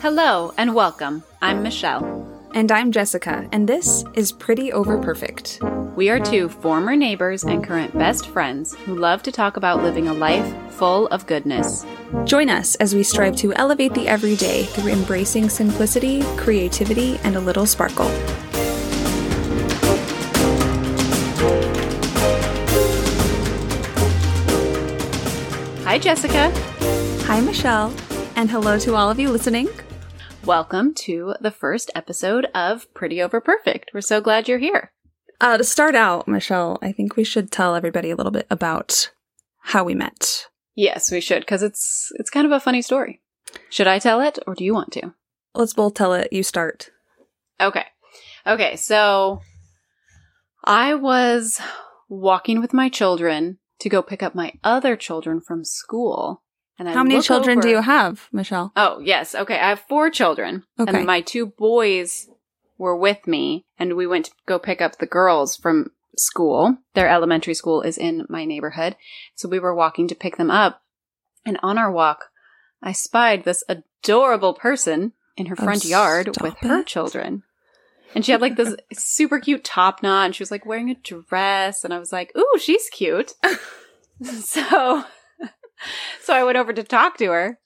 Hello and welcome. I'm Michelle. And I'm Jessica, and this is Pretty Over Perfect. We are two former neighbors and current best friends who love to talk about living a life full of goodness. Join us as we strive to elevate the everyday through embracing simplicity, creativity, and a little sparkle. Hi, Jessica. Hi, Michelle, and hello to all of you listening. Welcome to the first episode of Pretty Over Perfect. We're so glad you're here. Uh, to start out, Michelle, I think we should tell everybody a little bit about how we met. Yes, we should because it's it's kind of a funny story. Should I tell it or do you want to? Let's both tell it. You start. Okay. Okay, so I was walking with my children to go pick up my other children from school. And I How many children do you have, Michelle? Oh, yes. Okay. I have four children. Okay. And my two boys were with me, and we went to go pick up the girls from school. Their elementary school is in my neighborhood. So we were walking to pick them up. And on our walk, I spied this adorable person in her Oh, front yard stop with her children. And she had like this super cute top knot, and she was like wearing a dress. And I was like, ooh, she's cute. so, so I went over to talk to her.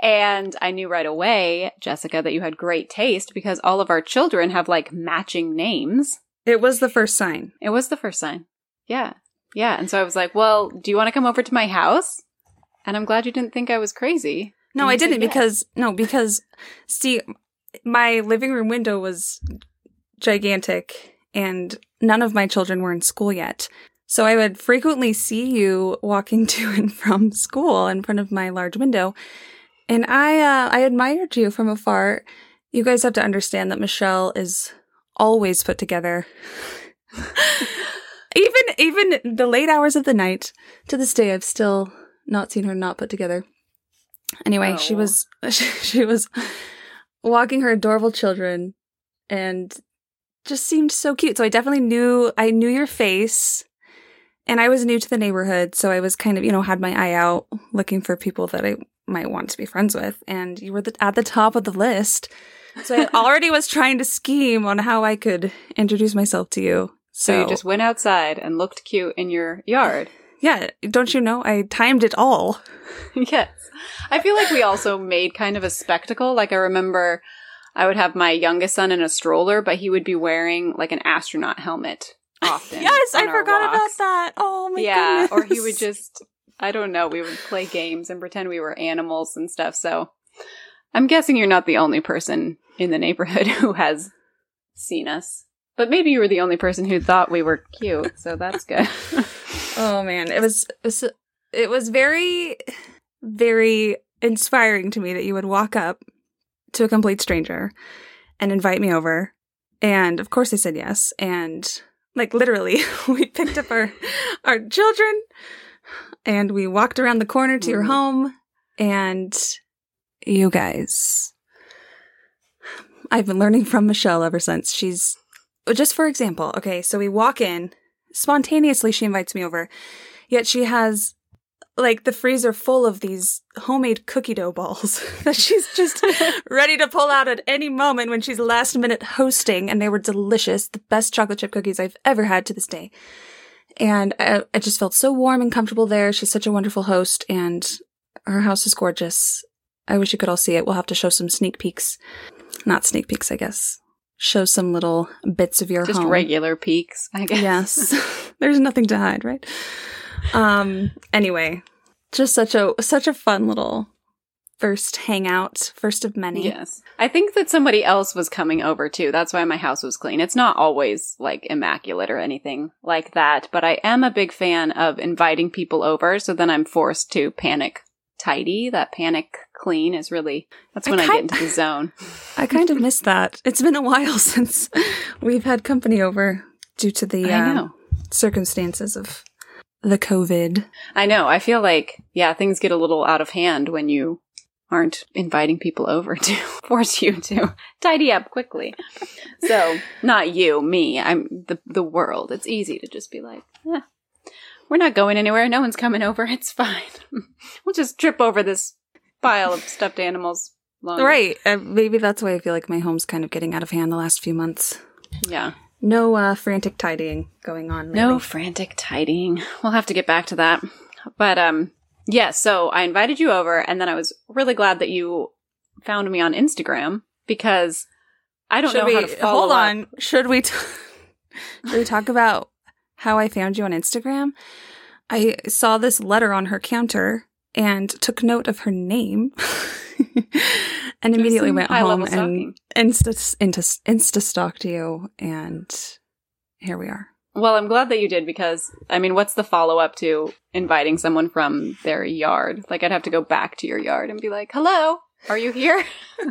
And I knew right away, Jessica, that you had great taste because all of our children have like matching names. It was the first sign. It was the first sign. Yeah. Yeah. And so I was like, well, do you want to come over to my house? And I'm glad you didn't think I was crazy. No, I didn't yes. because no, because see, my living room window was gigantic, and none of my children were in school yet. So I would frequently see you walking to and from school in front of my large window, and I uh, I admired you from afar. You guys have to understand that Michelle is always put together. even even the late hours of the night to this day I've still not seen her not put together. Anyway, she Oh. was she was walking her adorable children and just seemed so cute. So I definitely knew I knew your face. And I was new to the neighborhood, so I was kind of, you know, had my eye out looking for people that I might want to be friends with. And you were the, at the top of the list. So I already was trying to scheme on how I could introduce myself to you. So, So, you just went outside and looked cute in your yard. yeah, don't you know? I timed it all. yes. I feel like we also made kind of a spectacle. Like I remember I would have my youngest son in a stroller, but he would be wearing like an astronaut helmet often. Yes, I forgot about that. Oh my god. yeah, goodness. or he would just I don't know, we would play games and pretend we were animals and stuff. So I'm guessing you're not the only person in the neighborhood who has seen us. But maybe you were the only person who thought we were cute, so that's good. Oh man, it was, it was very very inspiring to me that you would walk up to a complete stranger and invite me over. And of course I said yes. And like literally, we picked up our our children and we walked around the corner to your Mhm. home and you guys I've been learning from Michelle ever since. She's just for example, okay, so we walk in, spontaneously she invites me over. Yet she has like the freezer full of these homemade cookie dough balls that she's just ready to pull out at any moment when she's last minute hosting and they were delicious, the best chocolate chip cookies I've ever had to this day. And uh, I, I just felt so warm and comfortable there. She's such a wonderful host and her house is gorgeous. I wish you could all see it. We'll have to show some sneak peeks. Not sneak peeks, I guess. Show some little bits of your just home. regular peaks, I guess. Yes. There's nothing to hide, right? Um anyway, just such a such a fun little first hangout, first of many. Yes. I think that somebody else was coming over too. That's why my house was clean. It's not always like immaculate or anything like that, but I am a big fan of inviting people over so then I'm forced to panic tidy. That panic clean is really that's when I, kind- get into the zone. I kind of missed that. It's been a while since we've had company over due to the uh, circumstances of the COVID. I know. I feel like yeah, things get a little out of hand when you aren't inviting people over to force you to tidy up quickly. So, not you, me. I'm the the world. It's easy to just be like, eh, we're not going anywhere. No one's coming over. It's fine. we'll just trip over this pile of stuffed animals. Longer. Right. Uh, maybe that's why I feel like my home's kind of getting out of hand the last few months. Yeah. No uh, frantic tidying going on. No frantic tidying. We'll have to get back to that. But um yeah, so I invited you over and then I was really glad that you found me on Instagram because I don't Should know we how to follow hold up. on? Should we? T- should we talk about how I found you on Instagram? I saw this letter on her counter and took note of her name, and immediately went home and insta insta insta stalked you, and here we are. Well, I'm glad that you did because I mean, what's the follow up to inviting someone from their yard? Like I'd have to go back to your yard and be like, "Hello, are you here?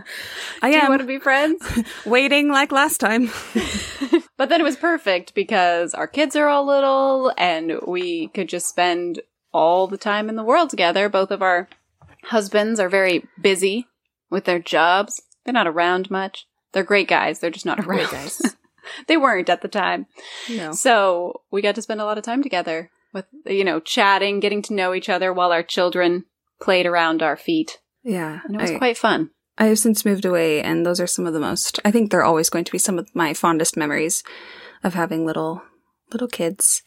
I Do you am want to be friends?" waiting like last time. But then it was perfect because our kids are all little and we could just spend all the time in the world together. Both of our husbands are very busy with their jobs. They're not around much. They're great guys. They're just not around. Great guys. they weren't at the time. no. So we got to spend a lot of time together with, you know, chatting, getting to know each other while our children played around our feet. Yeah, And it was I- quite fun. I have since moved away, and those are some of the most. I think they're always going to be some of my fondest memories of having little little kids.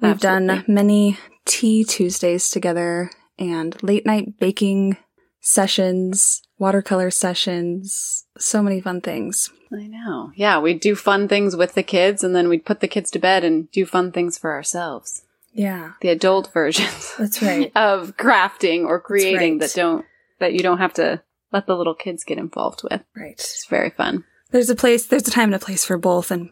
We've done many tea Tuesdays together and late night baking sessions, watercolor sessions, so many fun things. I know. Yeah, we'd do fun things with the kids and then we'd put the kids to bed and do fun things for ourselves. Yeah, The adult versions that's right. of crafting or creating right. that don't that you don't have to let the little kids get involved with. right. It's very fun. There's a place, there's a time and a place for both, and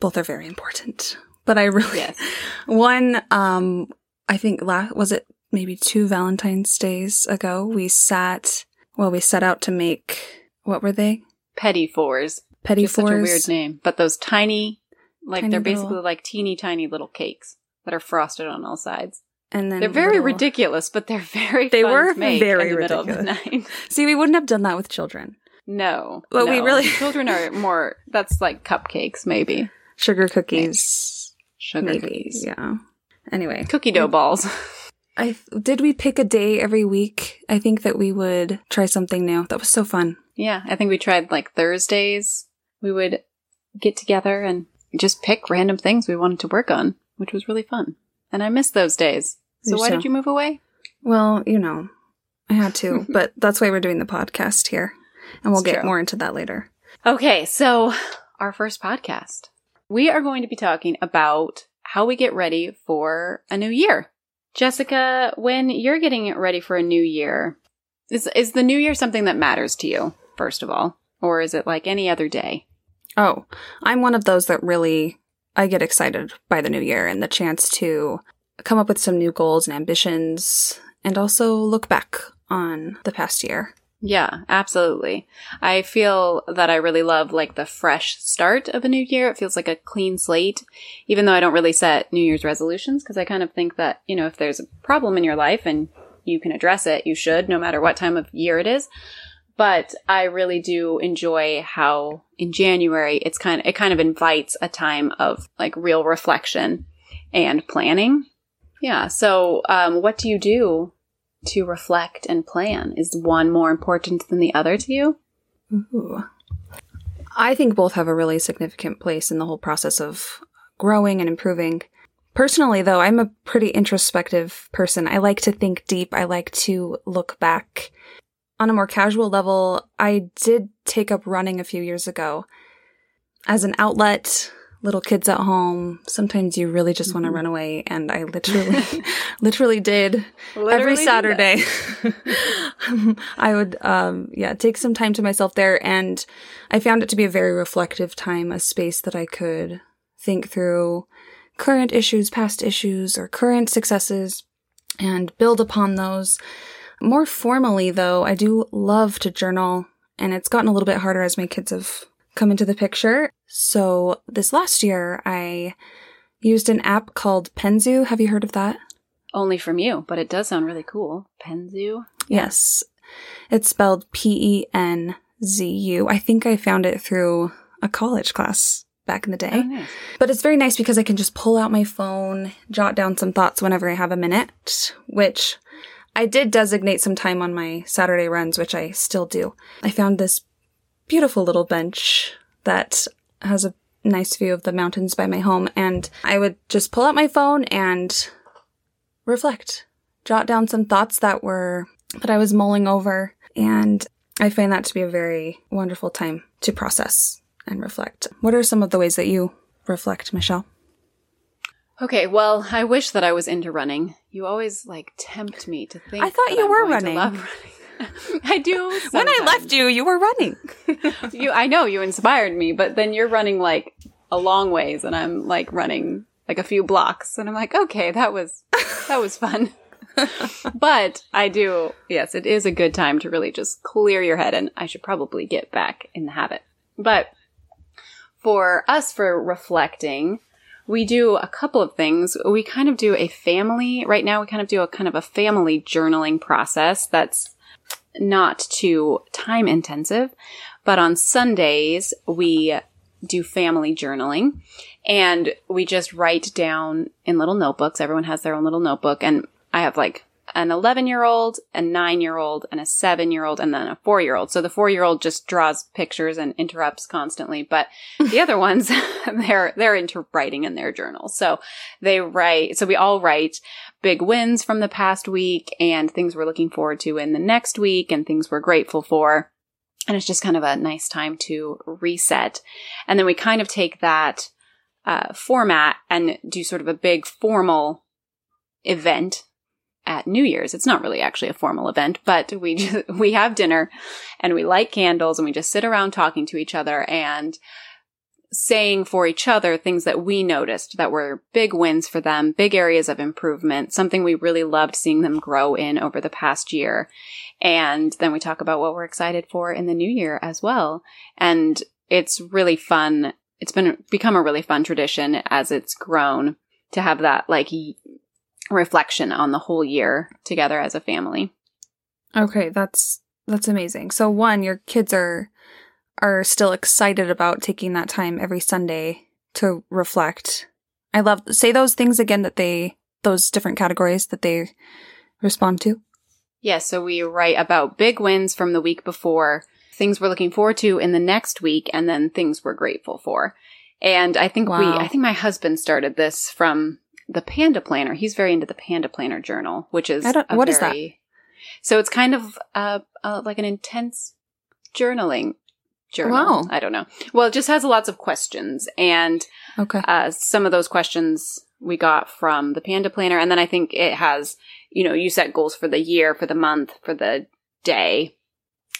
both are very important. But I really, Yes. One, um, I think last was it maybe two Valentine's days ago. We sat. Well, we set out to make what were they? Petit fours. Petty Just such a weird name. But those tiny like Tiny they're little- basically like teeny tiny little cakes that are frosted on all sides. And then They're very little- ridiculous, but they're very They were very in the middle of the night. See, we wouldn't have done that with children. No. Well, we really- children are more that's like cupcakes, maybe. Sugar cookies, Sugar maybe. cookies. Yeah. Anyway, Cookie dough mm. balls. I did we pick a day every week. I think that we would try something new. That was so fun. Yeah, I think we tried like Thursdays. We would get together and just pick random things we wanted to work on, which was really fun. And I miss those days. So Me why too. did you move away? Well, you know, I had to, but that's why we're doing the podcast here, and we'll get true. more into that later. Okay, so our first podcast. We are going to be talking about how we get ready for a new year. Jessica, when you're getting ready for a new year, is is the new year something that matters to you, first of all? Or is it like any other day? Oh, I'm one of those that really I get excited by the new year and the chance to come up with some new goals and ambitions and also look back on the past year. Yeah, absolutely. I feel that I really love like the fresh start of a new year. It feels like a clean slate, even though I don't really set New Year's resolutions because I kind of think that, you know, if there's a problem in your life and you can address it, you should, no matter what time of year it is. But I really do enjoy how in January it's kind of, it kind of invites a time of like real reflection and planning. Yeah. So, um, what do you do to reflect and plan? Is one more important than the other to you? Ooh. I think both have a really significant place in the whole process of growing and improving. Personally, though, I'm a pretty introspective person. I like to think deep. I like to look back. On a more casual level, I did take up running a few years ago as an outlet. Little kids at home. Sometimes you really just want to Mhm. run away, and I literally, literally did every Literally that. Saturday. I would, um, yeah, take some time to myself there, and I found it to be a very reflective time, a space that I could think through current issues, past issues, or current successes, and build upon those. More formally, though, I do love to journal, and it's gotten a little bit harder as my kids have come into the picture. So this last year, I used an app called Penzu. Have you heard of that? Only from you, but it does sound really cool. Penzu. Yes. It's spelled P E N Z U. I think I found it through a college class back in the day. Oh, nice. But it's very nice because I can just pull out my phone, jot down some thoughts whenever I have a minute, which I did designate some time on my Saturday runs, which I still do. I found this beautiful little bench that has a nice view of the mountains by my home, and I would just pull out my phone and reflect, jot down some thoughts that were that I was mulling over, and I find that to be a very wonderful time to process and reflect. What are some of the ways that you reflect, Michelle? Okay, well, I wish that I was into running. You always like tempt me to think. I thought you were running. running. I do. When I left you, you were running. you, I know you inspired me, but then you're running like a long ways, and I'm like running like a few blocks, and I'm like, okay, that was that was fun. but I do, yes, it is a good time to really just clear your head, and I should probably get back in the habit. But for us, for reflecting, we do a couple of things. We kind of do a family, right now, we kind of do a kind of a family journaling process that's not too time intensive. But on Sundays, we do family journaling and we just write down in little notebooks. Everyone has their own little notebook. And I have like an 11 year old, a nine year old, and a seven year old, and then a four year old. So the four year old just draws pictures and interrupts constantly. But the other ones, they're, they're into writing in their journal. So they write, so we all write big wins from the past week and things we're looking forward to in the next week and things we're grateful for. And it's just kind of a nice time to reset. And then we kind of take that uh, format and do sort of a big formal event at New Year's. It's not really actually a formal event, but we just, we have dinner and we light candles and we just sit around talking to each other and saying for each other things that we noticed that were big wins for them, big areas of improvement, something we really loved seeing them grow in over the past year. And then we talk about what we're excited for in the new year as well. And it's really fun. It's been become a really fun tradition as it's grown to have that like reflection on the whole year together as a family. Okay, that's that's amazing. So one, your kids are are still excited about taking that time every Sunday to reflect. I love say those things again that they those different categories that they respond to. Yeah, so we write about big wins from the week before, things we're looking forward to in the next week, and then things we're grateful for. And I think we, I think my husband started this from the Panda Planner. He's very into the Panda Planner journal, which is I don't- what is that? So it's kind of uh, uh, like an intense journaling journal. Wow. I don't know. Well, it just has lots of questions, and Okay. uh, some of those questions we got from the Panda Planner. And then I think it has, you know, you set goals for the year, for the month, for the day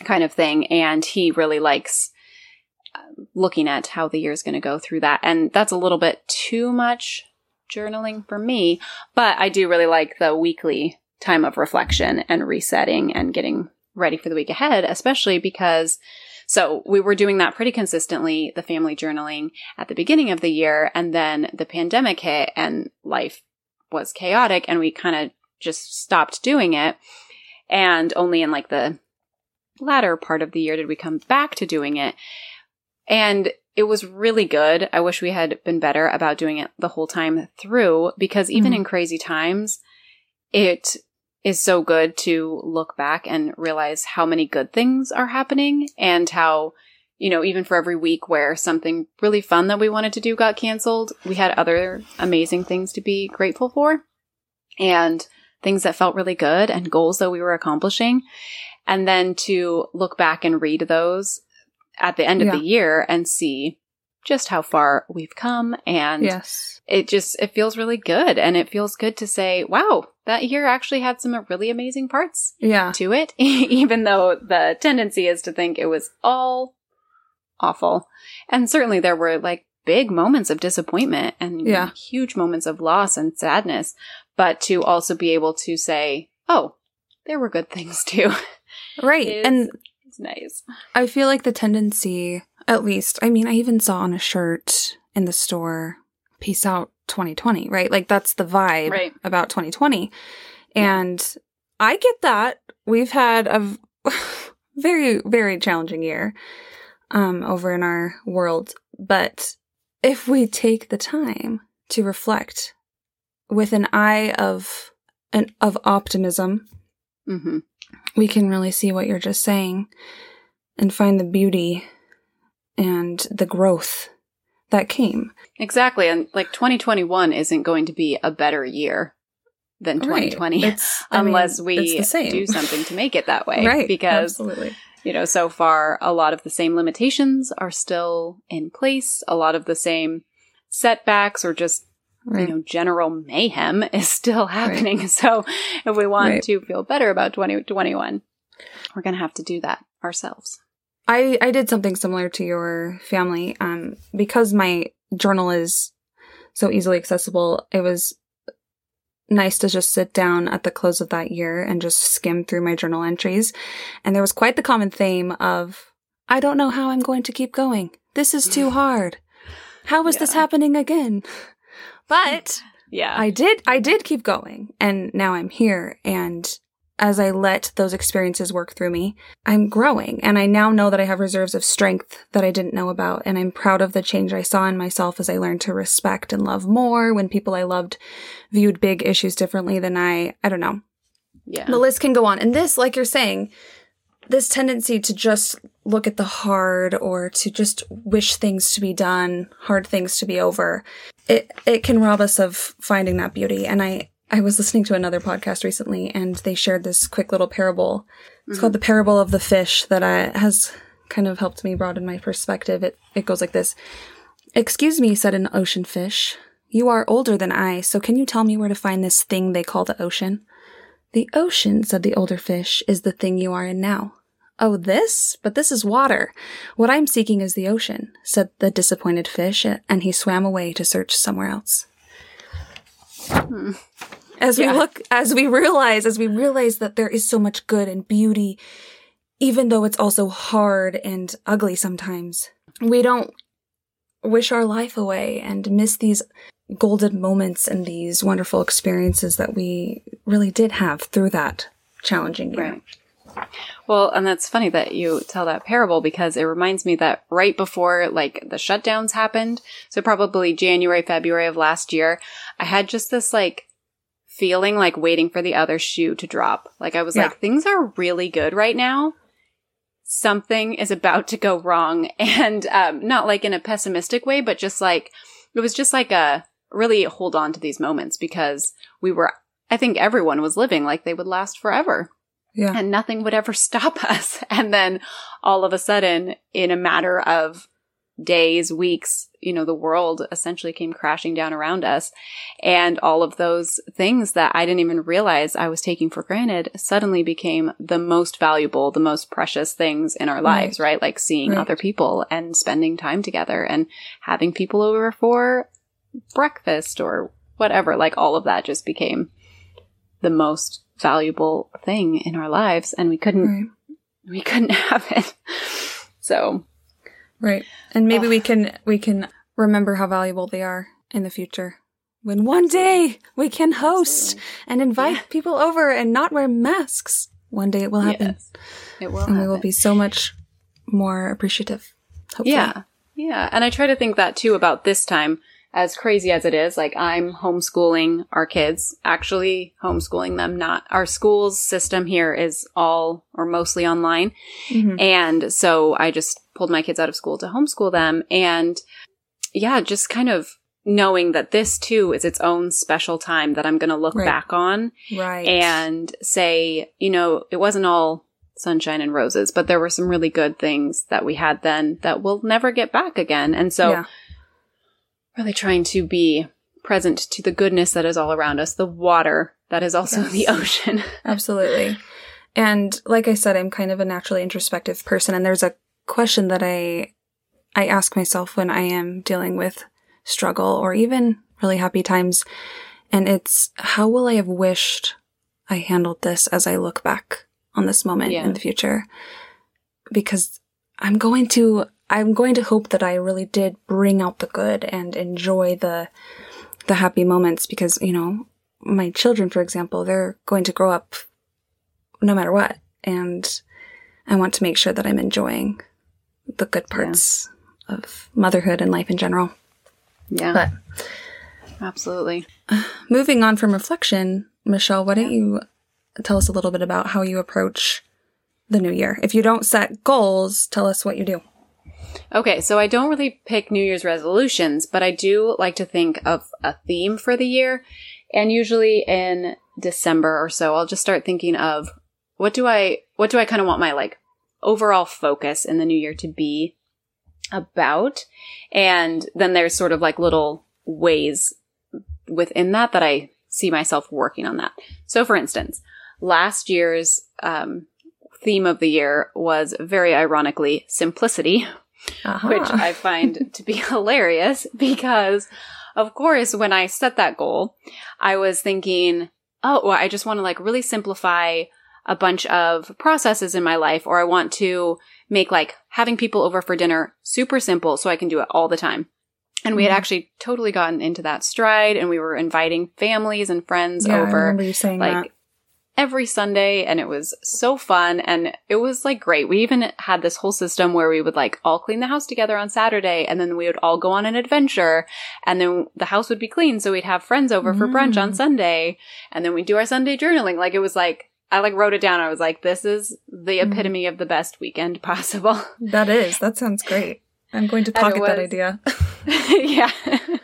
kind of thing. And he really likes uh, looking at how the year is going to go through that. And that's a little bit too much journaling for me, but I do really like the weekly time of reflection and resetting and getting ready for the week ahead, especially because so we were doing that pretty consistently, the family journaling at the beginning of the year. And then the pandemic hit and life was chaotic and we kind of just stopped doing it. And only in like the latter part of the year did we come back to doing it. And it was really good. I wish we had been better about doing it the whole time through because even Mhm. in crazy times, it is so good to look back and realize how many good things are happening and how, you know, even for every week where something really fun that we wanted to do got canceled, we had other amazing things to be grateful for and things that felt really good and goals that we were accomplishing. And then to look back and read those at the end of Yeah. the year and see just how far we've come and yes. it just it feels really good and it feels good to say wow that year actually had some really amazing parts Yeah. to it even though the tendency is to think it was all awful and certainly there were like big moments of disappointment and Yeah. huge moments of loss and sadness but to also be able to say oh there were good things too Right. and it's nice I feel like the tendency, at least, I mean, I even saw on a shirt in the store, peace out 2020, right? Like that's the vibe Right. about 2020. And I get that. We've had a v- very, very challenging year um, over in our world. But if we take the time to reflect with an eye of an of optimism hmm we can really see what you're just saying and find the beauty and the growth that came. Exactly. And like 2021 isn't going to be a better year than 2020 It's- I mean, unless we do something to make it that way. right. Because, absolutely. you know, so far a lot of the same limitations are still in place. A lot of the same setbacks or just, Right. you know, general mayhem is still happening. So if we want Right. to feel better about 2021, we're going to have to do that ourselves. I, I did something similar to your family. Um, because my journal is so easily accessible, it was nice to just sit down at the close of that year and just skim through my journal entries. And there was quite the common theme of, I don't know how I'm going to keep going. This is too hard. How is this happening again? But Yeah. I did I did keep going and now I'm here and as I let those experiences work through me, I'm growing and I now know that I have reserves of strength that I didn't know about and I'm proud of the change I saw in myself as I learned to respect and love more when people I loved viewed big issues differently than I I don't know. yeah. The list can go on. And this like you're saying, this tendency to just look at the hard or to just wish things to be done, hard things to be over, it it can rob us of finding that beauty. And I I was listening to another podcast recently and they shared this quick little parable. It's called mm-hmm. the parable of the fish that I, has kind of helped me broaden my perspective. It it goes like this. Excuse me, said an ocean fish. You are older than I, so can you tell me where to find this thing they call the ocean? The ocean, said the older fish, is the thing you are in now. Oh, this? But this is water. What I'm seeking is the ocean, said the disappointed fish, and he swam away to search somewhere else. Hmm. As we Yeah. look, as we realize, as we realize that there is so much good and beauty, even though it's also hard and ugly sometimes, we don't wish our life away and miss these golden moments and these wonderful experiences that we really did have through that challenging year. Right. Well, and that's funny that you tell that parable because it reminds me that right before like the shutdowns happened, so probably January, February of last year, I had just this like feeling like waiting for the other shoe to drop. Like I was Yeah. like, things are really good right now. Something is about to go wrong. And um, not like in a pessimistic way, but just like, it was just like a really hold on to these moments because we were, I think everyone was living like they would last forever Yeah. and nothing would ever stop us. And then all of a sudden, in a matter of days, weeks, you know, the world essentially came crashing down around us. And all of those things that I didn't even realize I was taking for granted suddenly became the most valuable, the most precious things in our lives, right? Like seeing Right. other people and spending time together and having people over for breakfast or whatever. Like all of that just became the most valuable thing in our lives and we couldn't Right. we couldn't have it so Right. And maybe we can we can remember how valuable they are in the future. When one day we can host and invite Yeah. people over and not wear masks. One day it will happen. yes, it will and we will be so much more appreciative. Hopefully. yeah yeah and i try to think that too about this time as crazy as it is like i'm homeschooling our kids actually homeschooling them not our school's system here is all or mostly online Mhm. And so I just pulled my kids out of school to homeschool them. And yeah, just kind of knowing that this too is its own special time that I'm going to look Right. back on Right. and say, you know, it wasn't all sunshine and roses, but there were some really good things that we had then that we'll never get back again. And so yeah. Really trying to be present to the goodness that is all around us, the water that is also Yes. the ocean. Absolutely. And like I said, I'm kind of a naturally introspective person and there's a question that I I ask myself when I am dealing with struggle or even really happy times and it's how will I have wished I handled this as I look back on this moment Yeah. in the future? Because I'm going to I'm going to hope that I really did bring out the good and enjoy the the happy moments because, you know, my children, for example, they're going to grow up no matter what. And I want to make sure that I'm enjoying the good parts of motherhood and life in general. Yeah, But absolutely. moving on from reflection, Michelle, why don't you tell us a little bit about how you approach the new year. If you don't set goals, tell us what you do. Okay, so I don't really pick New Year's resolutions, but I do like to think of a theme for the year. And usually in December or so, I'll just start thinking of what do I what do I kind of want my like overall focus in the new year to be about? And then there's sort of like little ways within that that I see myself working on that. So for instance, last year's um, theme of the year was very ironically simplicity, uh-huh. which I find to be hilarious because, of course, when I set that goal, I was thinking, oh, well, I just want to like really simplify a bunch of processes in my life, or I want to make like having people over for dinner super simple so I can do it all the time. And we had mm-hmm. actually totally gotten into that stride and we were inviting families and friends yeah, over. I remember you saying like that every Sunday and it was so fun and it was like great. We even had this whole system where we would like all clean the house together on Saturday and then we would all go on an adventure and then the house would be clean so we'd have friends over for brunch on mm. Sunday and then we'd do our Sunday journaling. Like it was like I like wrote it down. I was like this is the mm. epitome mm. of the best weekend possible. That is. That sounds great. I'm going to pocket that idea. yeah.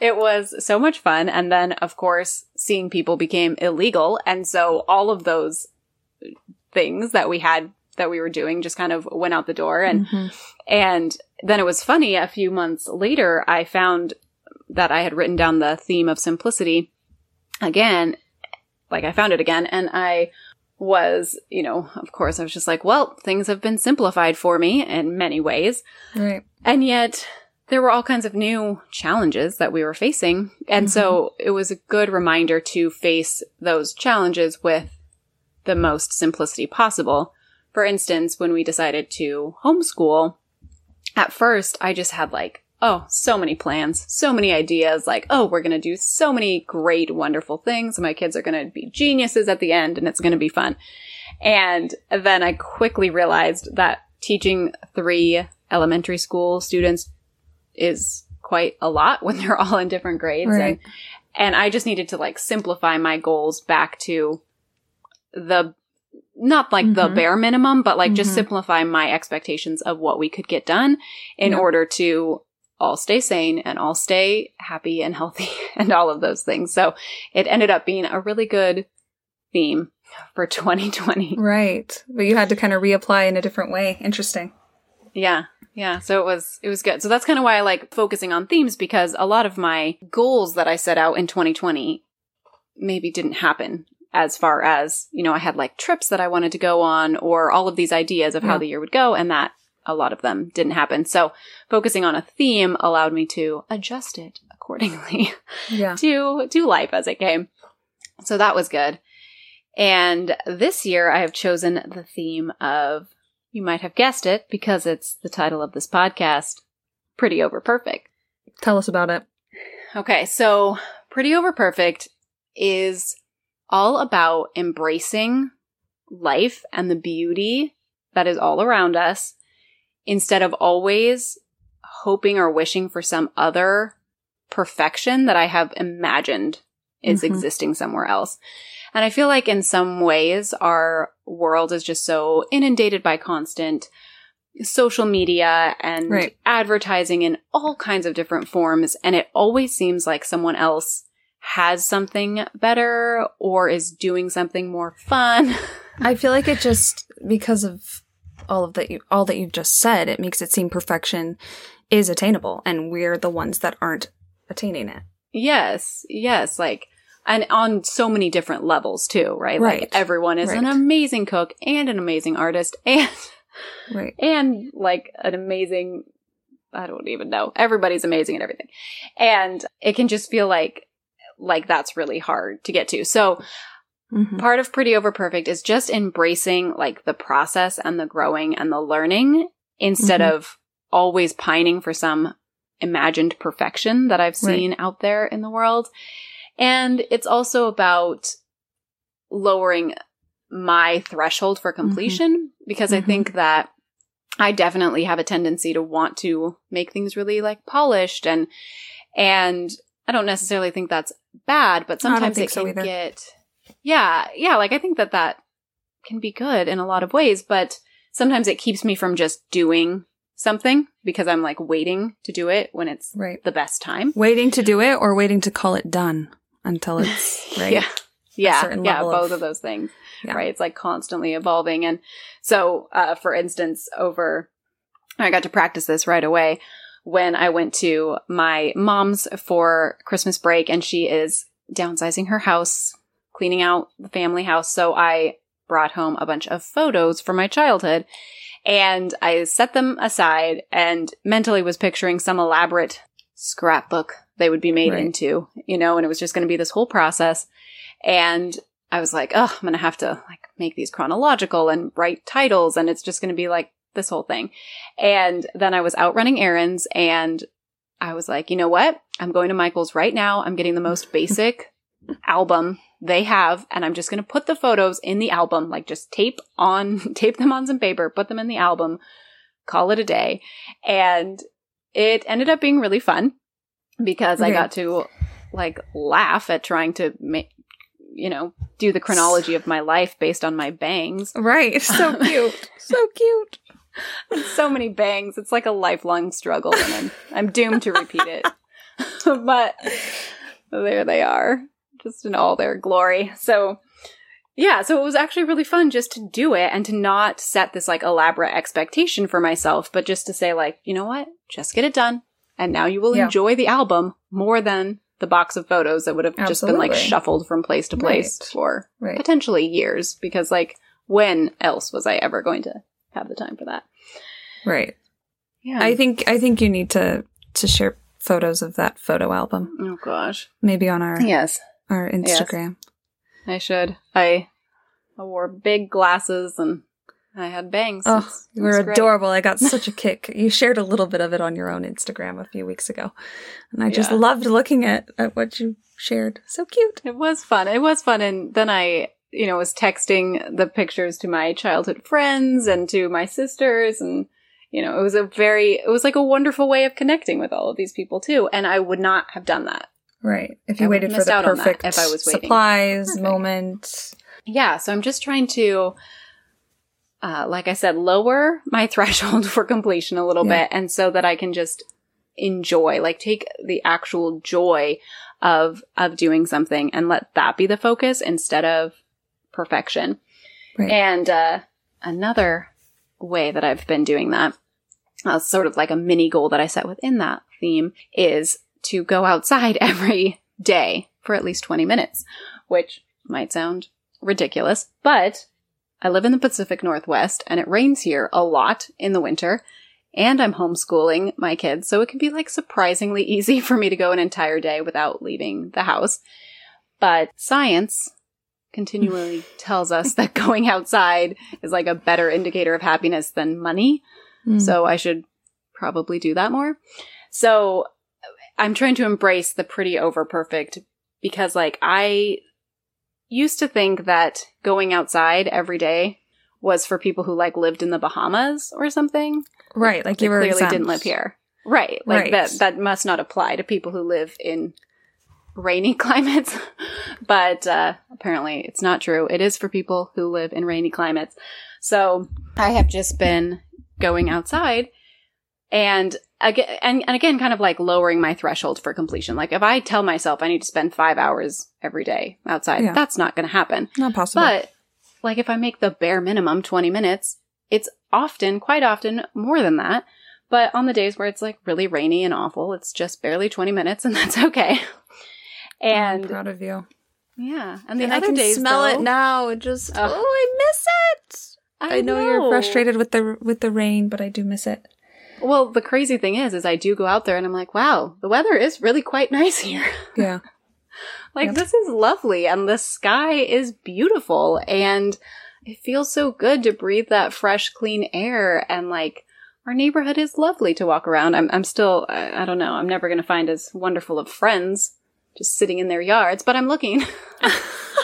it was so much fun. And then, of course, seeing people became illegal. And so all of those things that we had that we were doing just kind of went out the door. And, mm-hmm. and then it was funny. A few months later, I found that I had written down the theme of simplicity again. Like I found it again and I was, you know, of course, I was just like, well, things have been simplified for me in many ways. Right. And yet there were all kinds of new challenges that we were facing. And mm-hmm. so it was a good reminder to face those challenges with the most simplicity possible. For instance, when we decided to homeschool, at first I just had like, oh, so many plans, so many ideas, like, oh, we're going to do so many great, wonderful things. My kids are going to be geniuses at the end and it's going to be fun. And then I quickly realized that teaching three elementary school students is quite a lot when they're all in different grades. Right. And, and I just needed to like simplify my goals back to the, not like mm-hmm. the bare minimum, but like mm-hmm. just simplify my expectations of what we could get done in yep. order to all stay sane and all stay happy and healthy and all of those things. So it ended up being a really good theme for 2020. Right. But you had to kind of reapply in a different way. Interesting. Yeah. Yeah, so it was it was good. So that's kind of why I like focusing on themes because a lot of my goals that I set out in 2020 maybe didn't happen as far as, you know, I had like trips that I wanted to go on or all of these ideas of yeah. how the year would go and that a lot of them didn't happen. So focusing on a theme allowed me to adjust it accordingly yeah. to to life as it came. So that was good. And this year I have chosen the theme of you might have guessed it because it's the title of this podcast Pretty Over Perfect. Tell us about it. Okay, so Pretty Over Perfect is all about embracing life and the beauty that is all around us instead of always hoping or wishing for some other perfection that I have imagined is mm-hmm. existing somewhere else. And I feel like in some ways our world is just so inundated by constant social media and right. advertising in all kinds of different forms. And it always seems like someone else has something better or is doing something more fun. I feel like it just, because of all of that you, all that you've just said, it makes it seem perfection is attainable and we're the ones that aren't attaining it. Yes. Yes. Like, and on so many different levels too, right? Right. Like everyone is right. an amazing cook and an amazing artist and right. and like an amazing I don't even know. Everybody's amazing at everything. And it can just feel like like that's really hard to get to. So mm-hmm. part of pretty over perfect is just embracing like the process and the growing and the learning instead mm-hmm. of always pining for some imagined perfection that I've seen right. out there in the world. And it's also about lowering my threshold for completion mm-hmm. because mm-hmm. I think that I definitely have a tendency to want to make things really like polished and and I don't necessarily think that's bad, but sometimes it so can either. get Yeah, yeah, like I think that that can be good in a lot of ways, but sometimes it keeps me from just doing something because I'm like waiting to do it when it's Right. the best time. Waiting to do it or waiting to call it done until it's right. Yeah. Yeah, yeah, both of- of those things. Yeah. Right? It's like constantly evolving and so uh for instance over I got to practice this right away when I went to my mom's for Christmas break and she is downsizing her house, cleaning out the family house. So I brought home a bunch of photos from my childhood and I set them aside and mentally was picturing some elaborate scrapbook they would be made Right. into, you know, and it was just going to be this whole process. And I was like, oh, I'm going to have to like make these chronological and write titles and it's just going to be like this whole thing. And then I was out running errands and I was like, you know what? I'm going to Michael's right now. I'm getting the most basic album they have and I'm just going to put the photos in the album, like just tape on, tape them on some paper, put them in the album, call it a day. And it ended up being really fun because I got to like laugh at trying to make, you know, do the chronology of my life based on my bangs. Right. So cute. so cute. so many bangs. It's like a lifelong struggle, and I'm I'm doomed to repeat it. but there they are, just in all their glory. So yeah, so it was actually really fun just to do it and to not set this like elaborate expectation for myself, but just to say like, you know what, just get it done, and now you will Yeah. enjoy the album more than the box of photos that would have just been like shuffled from place to place Right. for Right. potentially years because like when else was I ever going to have the time for that? Right. Yeah. I think I think you need to to share photos of that photo album. oh gosh. Maybe on our Yes, our Instagram. I should. I I wore big glasses and I had bangs. Oh, It's- you were adorable. I got such a kick. You shared a little bit of it on your own Instagram a few weeks ago. And I just Yeah. loved looking at, at what you shared. So cute. It was fun. It was fun, and then I, you know, was texting the pictures to my childhood friends and to my sisters, and you know, it was a very, it was like a wonderful way of connecting with all of these people too. And I would not have done that Right. If you would've waited for the perfect if I was waiting. supplies, Perfect. moment. Yeah, so I'm just trying to, uh, like I said, lower my threshold for completion a little Yeah. bit, and so that I can just enjoy, like, take the actual joy of of doing something and let that be the focus instead of perfection. Right. And uh, another way that I've been doing that, uh, sort of like a mini goal that I set within that theme, is to go outside every day for at least 20 minutes, which might sound ridiculous, but I live in the Pacific Northwest and it rains here a lot in the winter. And I'm homeschooling my kids, so it can be like surprisingly easy for me to go an entire day without leaving the house. But science continually tells us that going outside is like a better indicator of happiness than money. Mm. So I should probably do that more. So I'm trying to embrace the pretty over perfect because like I used to think that going outside every day was for people who like lived in the Bahamas or something. right. Like They you were clearly exempt. didn't live here. Right. Like Right. that that must not apply to people who live in rainy climates. but uh apparently it's not true. It is for people who live in rainy climates. So I have just been going outside and again and, and again kind of like lowering my threshold for completion. Like if I tell myself I need to spend 5 hours every day outside, Yeah. that's not going to happen. Not possible. But like if I make the bare minimum 20 minutes, it's often, quite often, more than that. But on the days where it's like really rainy and awful, it's just barely 20 minutes and that's okay. Oh, I'm And proud of you. yeah, and the And I can days smell though, it now. It just Ugh. oh, I miss it. I, know, you're frustrated with the with the rain, but I do miss it. Well, the crazy thing is, is I do go out there and I'm like, wow, the weather is really quite nice here. Yeah. like Yep. this is lovely and the sky is beautiful and it feels so good to breathe that fresh clean air and like our neighborhood is lovely to walk around i'm, I'm still I, I don't know i'm never going to find as wonderful of friends just sitting in their yards but i'm looking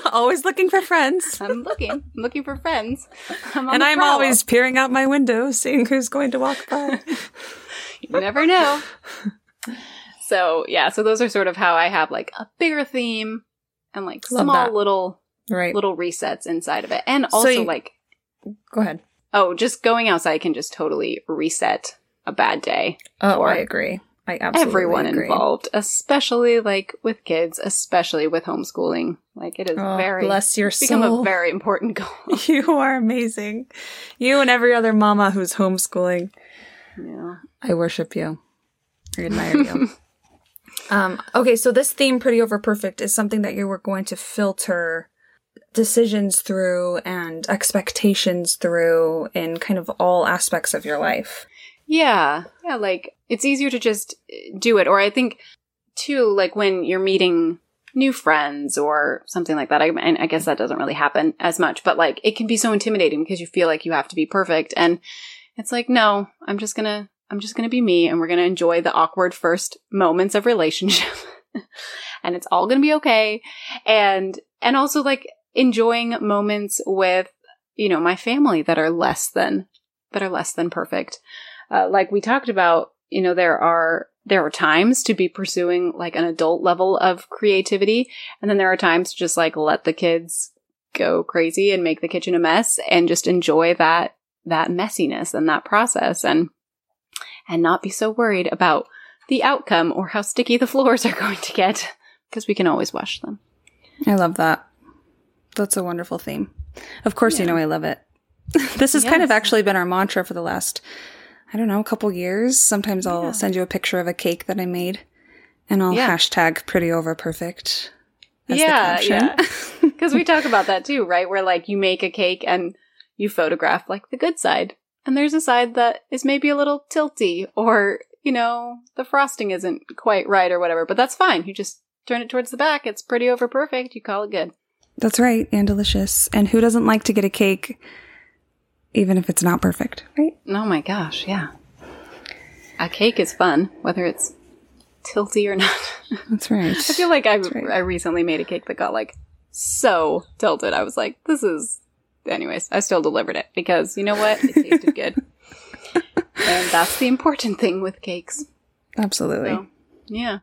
always looking for friends. i'm looking i'm looking for friends I'm and I'm prowl. always peering out my window, seeing who's going to walk by. you never know so yeah so those are sort of how i have like a bigger theme and like Love small that. little Right. little resets inside of it. And also you- like Go ahead. oh, just going outside can just totally reset a bad day. Oh, Or I agree. I absolutely Everyone agree. involved, especially like with kids, especially with homeschooling. Like it is Oh, very bless your it's become a very important goal. You are amazing. You and every other mama who's homeschooling. yeah. I worship you. I admire you. um, okay, so this theme, Pretty Over Perfect, is something that you were going to filter decisions through and expectations through in kind of all aspects of your life. Yeah. Yeah. Like it's easier to just uh, do it. Or I think too, like when you're meeting new friends or something like that. I, and I guess that doesn't really happen as much, but like it can be so intimidating because you feel like you have to be perfect. And it's like, no, I'm just gonna, I'm just gonna be me and we're gonna enjoy the awkward first moments of relationship. and it's all gonna be okay. And, and also like enjoying moments with, you know, my family that are less than, that are less than perfect uh, like we talked about, you know, there are there are times to be pursuing like an adult level of creativity, and then there are times to just like let the kids go crazy and make the kitchen a mess and just enjoy that that messiness and that process and and not be so worried about the outcome or how sticky the floors are going to get because we can always wash them. I love that. That's a wonderful theme. Of course, you know I love it. this has kind of actually been our mantra for the last, I don't know, a couple years. Sometimes I'll Yeah. send you a picture of a cake that I made, and I'll Yeah. hashtag pretty over perfect. as yeah, yeah. Because we talk about that too, right? Where like you make a cake and you photograph like the good side, and there's a side that is maybe a little tilty, or you know the frosting isn't quite right or whatever. But that's fine. You just turn it towards the back. It's pretty over perfect. You call it good. That's right, and delicious. And who doesn't like to get a cake, even if it's not perfect, right? Oh my gosh, yeah. A cake is fun, whether it's tilty or not. That's right. I feel like I right. I recently made a cake that got like so tilted. I was like, this is. Anyways, I still delivered it because you know what? It tasted good, and that's the important thing with cakes. Absolutely. So, yeah.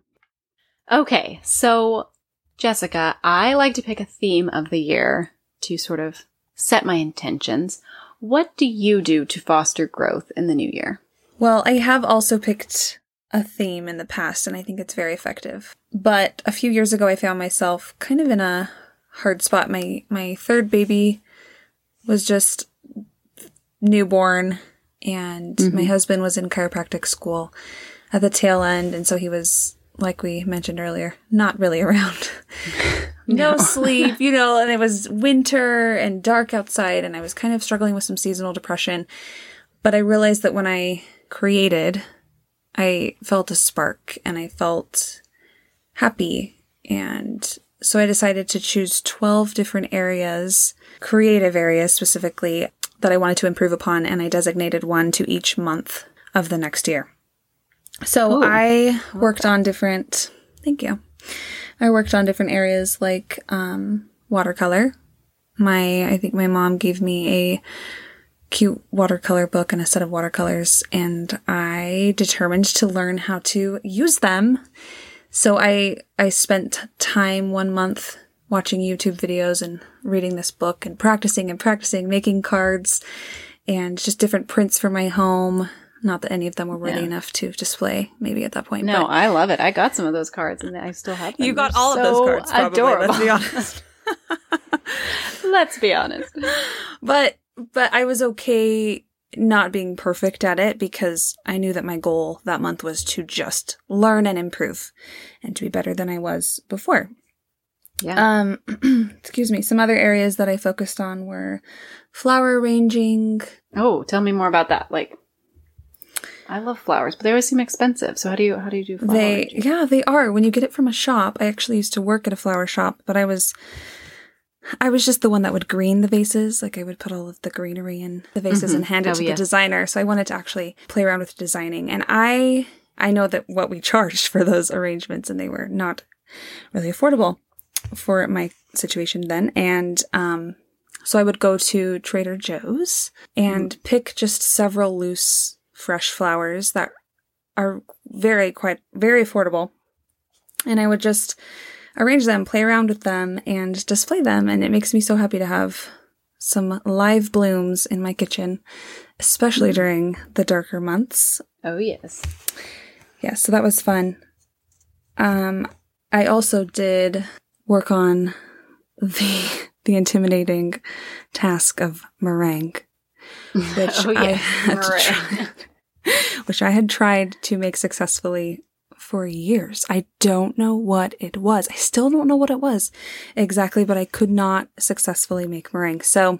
Okay, so Jessica, I like to pick a theme of the year to sort of set my intentions. What do you do to foster growth in the new year? Well, I have also picked a theme in the past, and I think it's very effective. But a few years ago, I found myself kind of in a hard spot. My my third baby was just newborn, and my mm-hmm. husband was in chiropractic school at the tail end, and so he was, like we mentioned earlier, not really around. No sleep, you know, and it was winter and dark outside, and I was kind of struggling with some seasonal depression. But I realized that when I created, I felt a spark and I felt happy. And so I decided to choose 12 different areas, creative areas specifically, that I wanted to improve upon. And I designated one to each month of the next year. So Ooh. I worked on different, thank you. I worked on different areas like um, watercolor. My, I think my mom gave me a cute watercolor book and a set of watercolors, and I determined to learn how to use them. So I I spent time one month watching YouTube videos and reading this book and practicing and practicing, making cards and just different prints for my home. Not that any of them were worthy Yeah. enough to display, maybe at that point. No, I love it. I got some of those cards and I still have them. you got They're all of those cards. Probably, Adorable. Let's be honest. Let's be honest. but but I was okay not being perfect at it because I knew that my goal that month was to just learn and improve and to be better than I was before. Yeah. Um excuse me, some other areas that I focused on were flower arranging. oh, tell me more about that. Like, I love flowers, but they always seem expensive. So how do you how do you do flower They arranging? yeah, they are. When you get it from a shop, I actually used to work at a flower shop, but I was I was just the one that would green the vases. Like I would put all of the greenery in the vases Mhm. and hand it Oh, to yes. the designer. So I wanted to actually play around with designing. And I I know that what we charged for those arrangements and they were not really affordable for my situation then. And um so I would go to Trader Joe's and pick just several loose fresh flowers that are very quite very affordable. And I would just arrange them, play around with them, and display them. And it makes me so happy to have some live blooms in my kitchen, especially during the darker months. Oh, yes. Yeah, so that was fun. Um, I also did work on the the intimidating task of meringue, which Oh, I yes, had to try, meringue. which I had tried to make successfully for years. I don't know what it was. I still don't know what it was exactly, but I could not successfully make meringue. So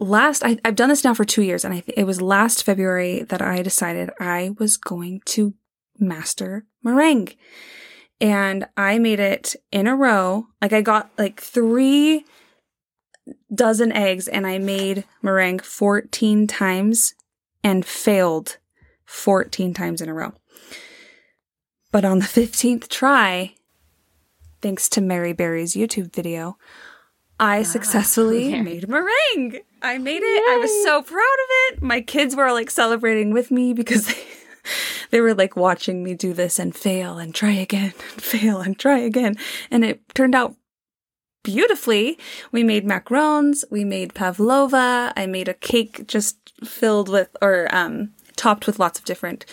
last, I, I've done this now for two years, and I it was last February that I decided I was going to master meringue. And I made it in a row. Like I got like three dozen eggs and I made meringue 14 times and failed 14 times in a row. But on the 15th try, thanks to Mary Berry's YouTube video, I ah, successfully Mary. made meringue. I made it. I was so proud of it. My kids were like celebrating with me because they, they were like watching me do this and fail and try again and fail and try again. And it turned out beautifully. We made macarons, we made pavlova, I made a cake just filled with or um topped with lots of different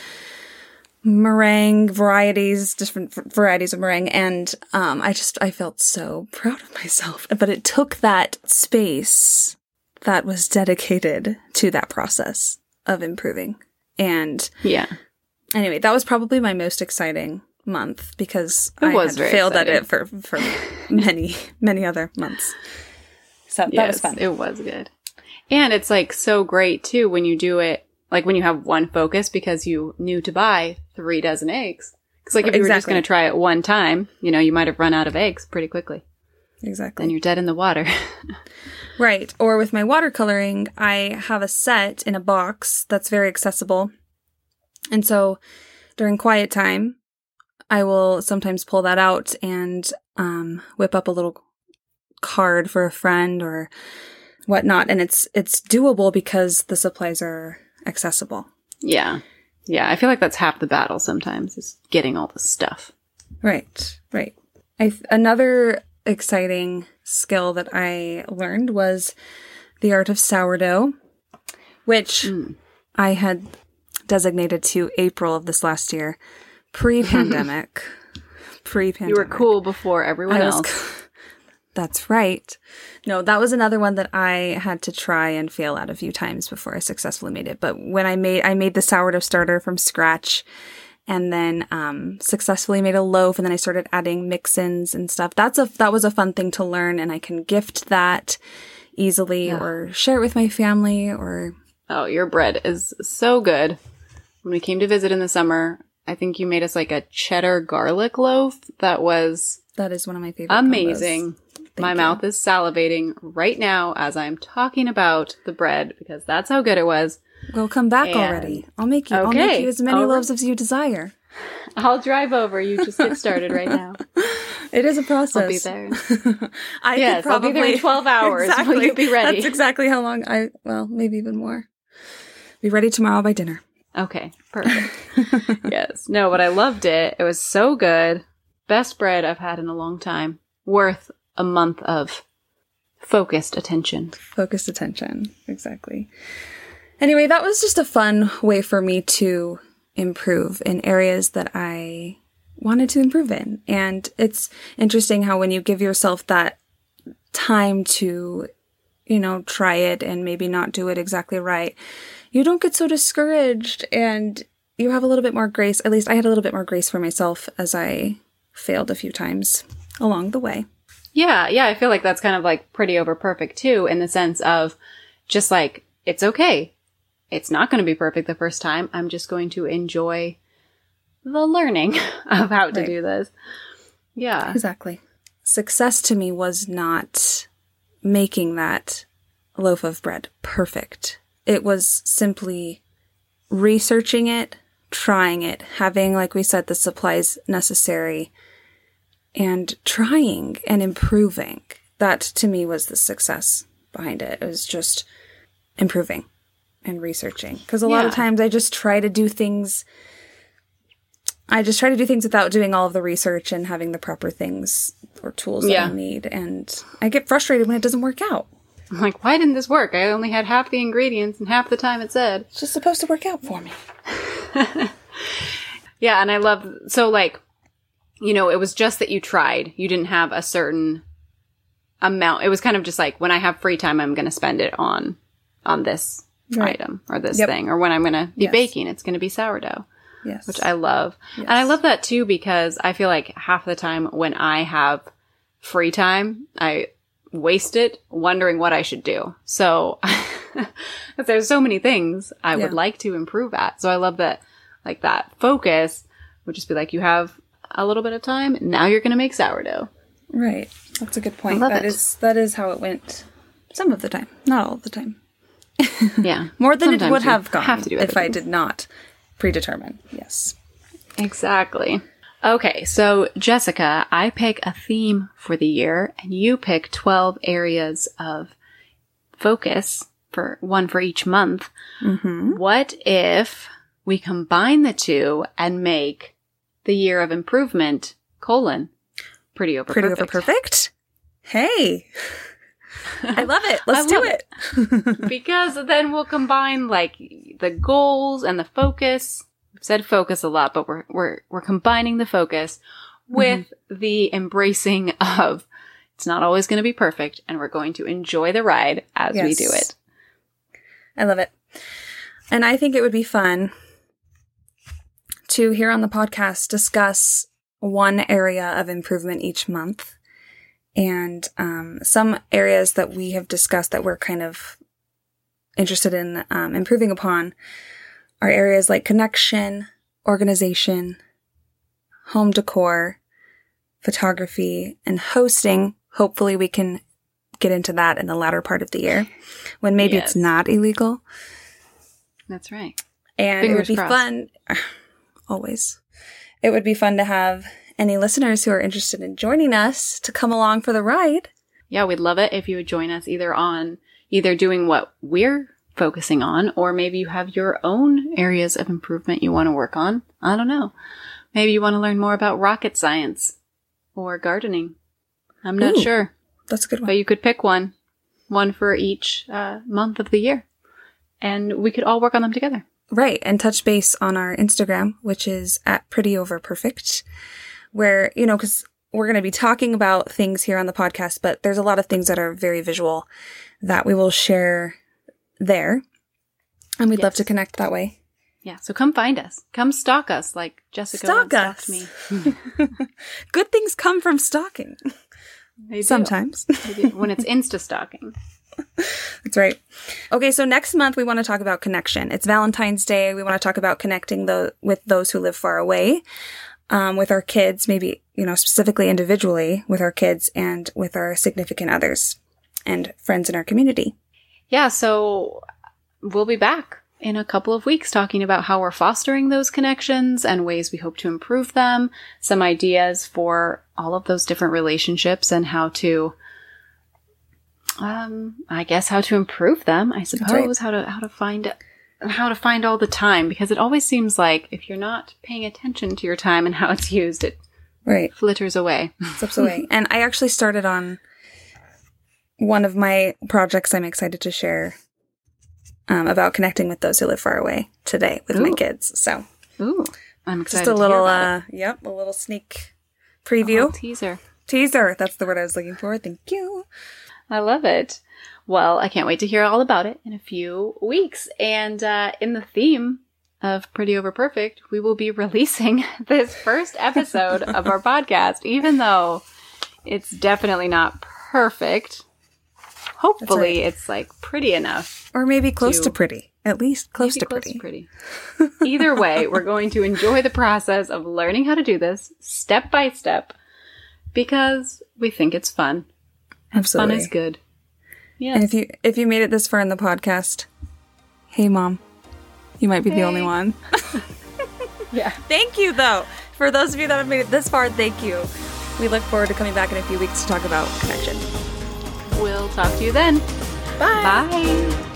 meringue varieties, different varieties of meringue and um I just I felt so proud of myself. But it took that space that was dedicated to that process of improving. And Yeah. anyway, that was probably my most exciting month because It I was failed at it for for many many other months. So that yes, was fun. It was good. And it's like so great too when you do it, like when you have one focus because you knew to buy three dozen eggs. Because like if you were just going to try it one time, you know, you might have run out of eggs pretty quickly. exactly. Then you're dead in the water. Right. Or with my watercoloring, I have a set in a box that's very accessible. And so during quiet time, I will sometimes pull that out and um, whip up a little card for a friend or whatnot. And it's it's doable because the supplies are accessible. yeah. Yeah. I feel like that's half the battle sometimes is getting all the stuff. Right, right. I th- another exciting skill that I learned was the art of sourdough, which Mm. I had designated to April of this last year, pre-pandemic. pre-pandemic. You were cool before everyone I else. That's right. No, that was another one that I had to try and fail at a few times before I successfully made it. But when I made, I made the sourdough starter from scratch and then um, successfully made a loaf and then I started adding mix-ins and stuff. That's a, that was a fun thing to learn and I can gift that easily Yeah. or share it with my family or Oh, your bread is so good. When we came to visit in the summer, I think you made us like a cheddar garlic loaf that was that is one of my favorite. amazing. My you. mouth is salivating right now as I'm talking about the bread because that's how good it was. Well, come back And- already. I'll make you. I'll make you as many right. loaves as you desire. I'll drive over. You just get started right now. It is a process. I'll be there. I Yes, could I'll be there in probably 12 hours. Will you be ready? That's exactly how long I. Well, maybe even more. Be ready tomorrow by dinner. Okay, perfect. yes. No, but I loved it. It was so good. Best bread I've had in a long time. Worth a month of focused attention. Focused attention. Exactly. Anyway, that was just a fun way for me to improve in areas that I wanted to improve in. And it's interesting how when you give yourself that time to, you know, try it and maybe not do it exactly right, you don't get so discouraged and you have a little bit more grace. At least I had a little bit more grace for myself as I failed a few times along the way. Yeah, yeah, I feel like that's kind of like pretty over perfect too, in the sense of just like, it's okay. It's not going to be perfect the first time. I'm just going to enjoy the learning of how to Right. do this. Yeah. Exactly. Success to me was not making that loaf of bread perfect. It was simply researching it, trying it, having, like we said, the supplies necessary, and trying and improving. That to me was the success behind it. It was just improving and researching. Because a lot of times I just try to do things I just try to do things without doing all of the research and having the proper things or tools that I need. And I get frustrated when it doesn't work out. I'm like, why didn't this work? I only had half the ingredients and half the time it said. It's just supposed to work out for me. Yeah, and I love so like you know, it was just that you tried. You didn't have a certain amount. It was kind of just like when I have free time I'm going to spend it on on this Right. item or this Yep. thing or when I'm going to be Yes. baking it's going to be sourdough, Yes. which I love. And I love that too because I feel like half the time when I have free time, I waste it wondering what I should do. So there's so many things I would like to improve at. So I love that like that focus would just be like you have a little bit of time, now you're going to make sourdough. Right. That's a good point. That it. is that is how it went. Some of the time, not all the time. Yeah. More than Sometimes it would have gone have to do if other I did not predetermine. Yes. Exactly. Okay, so Jessica, I pick a theme for the year and you pick 12 areas of focus for one for each month. Mm-hmm. What if we combine the two and make the year of improvement colon pretty over Pretty perfect? over perfect. Hey. I love it. Let's do love it. because then we'll combine like the goals and the focus. Said focus a lot, but we're we're we're combining the focus with the embracing of it's not always going to be perfect, and we're going to enjoy the ride as we do it. I love it. And I think it would be fun to here on the podcast discuss one area of improvement each month and um, some areas that we have discussed that we're kind of interested in um, improving upon are areas like connection, organization, home decor, photography, and hosting. Hopefully, we can get into that in the latter part of the year when maybe Yes. it's not illegal. That's right. And it would be crossed. fun, always. It would be fun to have any listeners who are interested in joining us to come along for the ride. Yeah, we'd love it if you would join us either on either doing what we're focusing on, or maybe you have your own areas of improvement you want to work on. I don't know. Maybe you want to learn more about rocket science or gardening. I'm not Ooh. sure, That's a good one. but you could pick one, one for each uh, month of the year, and we could all work on them together. Right. And touch base on our Instagram, which is at pretty over perfect, where, you know, because we're going to be talking about things here on the podcast, but there's a lot of things that are very visual that we will share there. And we'd love to connect that way. Yeah, so come find us. Come stalk us like Jessica Stalk us. stalked me. Good things come from stalking. They. Sometimes. They when it's insta stalking. That's right. Okay, so next month we want to talk about connection. It's Valentine's Day. We want to talk about connecting the with those who live far away, um, with our kids, maybe you know specifically individually with our kids and with our significant others and friends in our community. Yeah, so we'll be back in a couple of weeks talking about how we're fostering those connections and ways we hope to improve them, some ideas for all of those different relationships and how to um I guess how to improve them, I suppose, how to how to find how to find all the time because it always seems like if you're not paying attention to your time and how it's used, it Right, flitters away. slips away. and I actually started on one of my projects. I'm excited to share um, about connecting with those who live far away today with my kids. So Ooh, I'm excited. just a little, uh, yep, a little sneak preview. Teaser. Teaser. That's the word I was looking for. Thank you. I love it. Well, I can't wait to hear all about it in a few weeks. And uh, in the theme of Pretty Over Perfect, we will be releasing this first episode of our podcast, even though it's definitely not perfect. Hopefully, right. it's like pretty enough. Or maybe close To- to pretty. At least close, to, close pretty. pretty. Either way, we're going to enjoy the process of learning how to do this step by step because we think it's fun. Absolutely. Fun is good. yeah And if you if you made it this far in the podcast, hey mom, you might be the only one. yeah. Thank you though. For those of you that have made it this far, thank you. We look forward to coming back in a few weeks to talk about connection. We'll talk to you then. Bye. Bye.